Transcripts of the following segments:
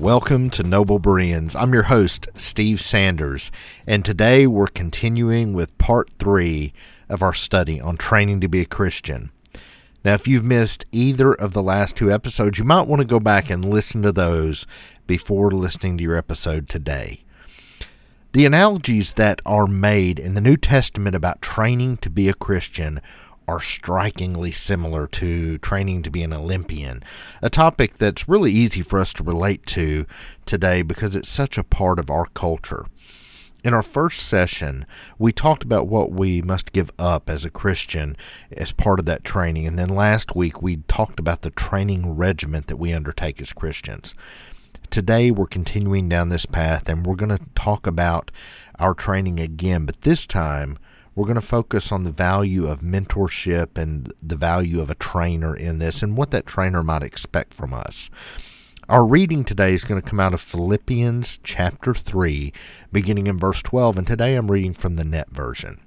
Welcome to Noble Bereans. I'm your host, Steve Sanders, and today we're continuing with part three of our study on training to be a Christian. Now, if you've missed either of the last two episodes, you might want to go back and listen to those before listening to your episode today. The analogies that are made in the New Testament about training to be a Christian are strikingly similar to training to be an Olympian, a topic that's really easy for us to relate to today because it's such a part of our culture. In our first session, we talked about what we must give up as a Christian as part of that training. And then last week, we talked about the training regiment that we undertake as Christians. Today, we're continuing down this path and we're going to talk about our training again, but this time, we're going to focus on the value of mentorship and the value of a trainer in this and what that trainer might expect from us. Our reading today is going to come out of Philippians chapter 3, beginning in verse 12, and today I'm reading from the net version.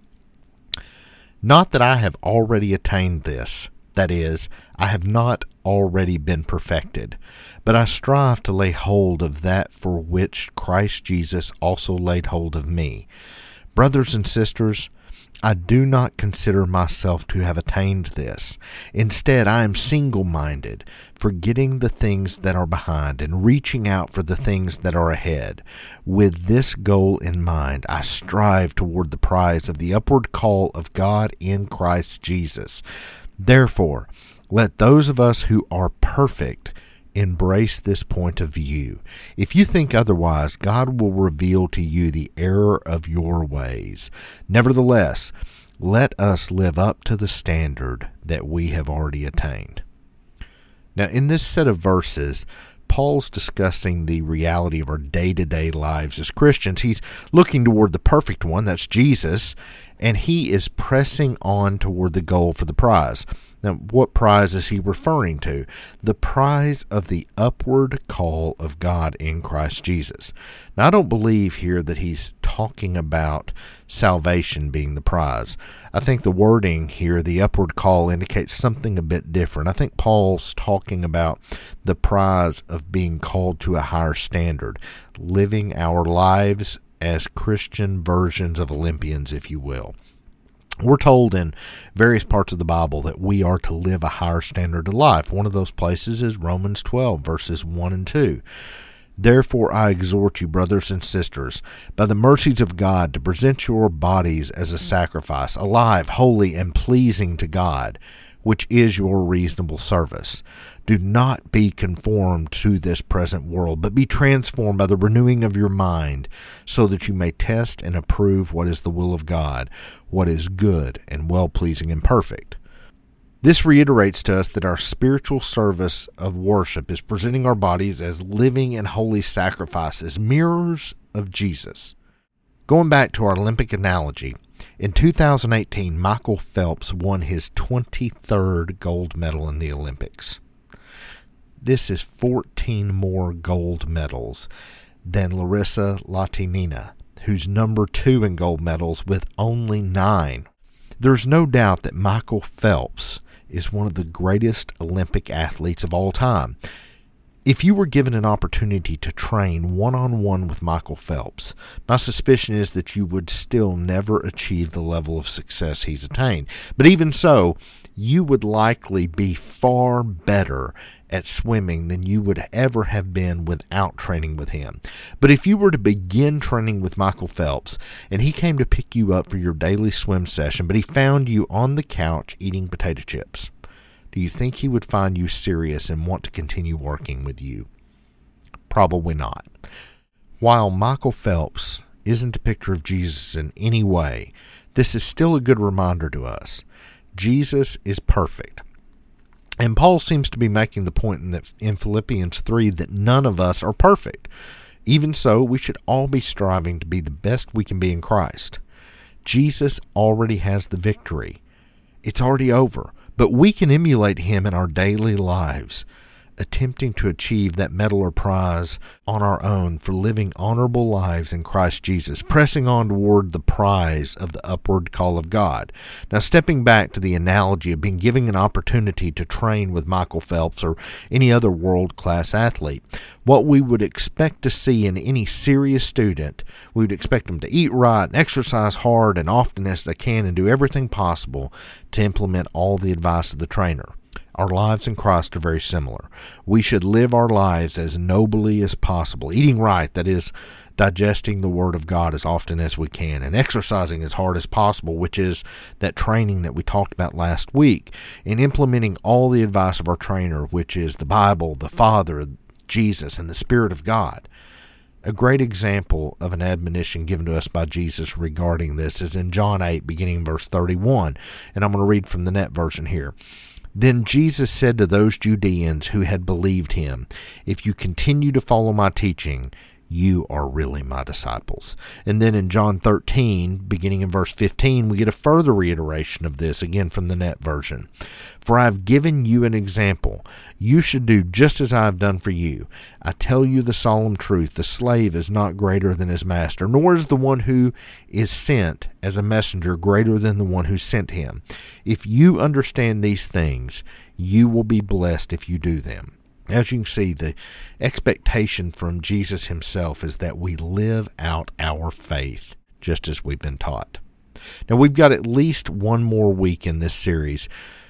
Not that I have already attained this, that is, I have not already been perfected, but I strive to lay hold of that for which Christ Jesus also laid hold of me. Brothers and sisters, I do not consider myself to have attained this. Instead, I am single minded, forgetting the things that are behind and reaching out for the things that are ahead. With this goal in mind, I strive toward the prize of the upward call of God in Christ Jesus. Therefore, let those of us who are perfect embrace this point of view. If you think otherwise, God will reveal to you the error of your ways. Nevertheless, let us live up to the standard that we have already attained. Now, in this set of verses, Paul's discussing the reality of our day to day lives as Christians. He's looking toward the perfect one, that's Jesus, and he is pressing on toward the goal for the prize. Now, what prize is he referring to? The prize of the upward call of God in Christ Jesus. Now, I don't believe here that he's talking about salvation being the prize. I think the wording here, the upward call, indicates something a bit different. I think Paul's talking about the prize of being called to a higher standard, living our lives as Christian versions of Olympians, if you will. We're told in various parts of the Bible that we are to live a higher standard of life. One of those places is Romans 12, verses 1 and 2. Therefore, I exhort you, brothers and sisters, by the mercies of God, to present your bodies as a sacrifice, alive, holy, and pleasing to God, which is your reasonable service. Do not be conformed to this present world, but be transformed by the renewing of your mind, so that you may test and approve what is the will of God, what is good and well pleasing and perfect. This reiterates to us that our spiritual service of worship is presenting our bodies as living and holy sacrifices, mirrors of Jesus. Going back to our Olympic analogy, in 2018, Michael Phelps won his 23rd gold medal in the Olympics. This is 14 more gold medals than Larissa Latynina, who's number two in gold medals with only nine. There's no doubt that Michael Phelps is one of the greatest Olympic athletes of all time. If you were given an opportunity to train one on one with Michael Phelps, my suspicion is that you would still never achieve the level of success he's attained. But even so, you would likely be far better at swimming than you would ever have been without training with him. But if you were to begin training with Michael Phelps and he came to pick you up for your daily swim session, but he found you on the couch eating potato chips, do you think he would find you serious and want to continue working with you? Probably not. While Michael Phelps isn't a picture of Jesus in any way, this is still a good reminder to us. Jesus is perfect. And Paul seems to be making the point in, that, in Philippians 3 that none of us are perfect. Even so, we should all be striving to be the best we can be in Christ. Jesus already has the victory. It's already over, but we can emulate him in our daily lives. attempting to achieve that medal or prize on our own for living honorable lives in Christ Jesus, pressing on toward the prize of the upward call of God. Now, stepping back to the analogy of being given an opportunity to train with Michael Phelps or any other world class athlete, what we would expect to see in any serious student, we would expect them to eat right and exercise hard and often as they can and do everything possible to implement all the advice of the trainer. Our lives in Christ are very similar. We should live our lives as nobly as possible, eating right, that is, digesting the Word of God as often as we can, and exercising as hard as possible, which is that training that we talked about last week, and implementing all the advice of our trainer, which is the Bible, the Father, Jesus, and the Spirit of God. A great example of an admonition given to us by Jesus regarding this is in John 8, beginning verse 31. And I'm going to read from the net version here. Then Jesus said to those Judeans who had believed him, If you continue to follow my teaching, you are really my disciples. And then in John 13, beginning in verse 15, we get a further reiteration of this, again from the net version. For I have given you an example. You should do just as I have done for you. I tell you the solemn truth the slave is not greater than his master, nor is the one who is sent as a messenger greater than the one who sent him. If you understand these things, you will be blessed if you do them. As you can see, the expectation from Jesus himself is that we live out our faith just as we've been taught. Now, we've got at least one more week in this series.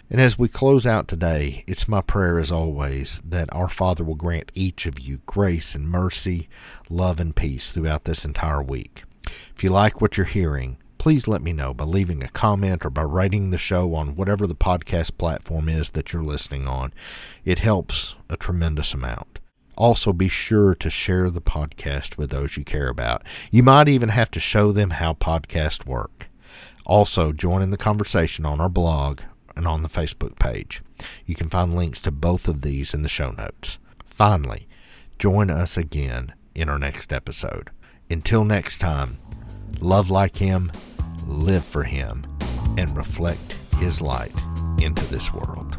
And as we close out today, it's my prayer as always that our Father will grant each of you grace and mercy, love and peace throughout this entire week. If you like what you're hearing, please let me know by leaving a comment or by rating the show on whatever the podcast platform is that you're listening on. It helps a tremendous amount. Also, be sure to share the podcast with those you care about. You might even have to show them how podcasts work. Also, join in the conversation on our blog and on the Facebook page. You can find links to both of these in the show notes. Finally, join us again in our next episode. Until next time, love like Him live for Him, and reflect His light into this world.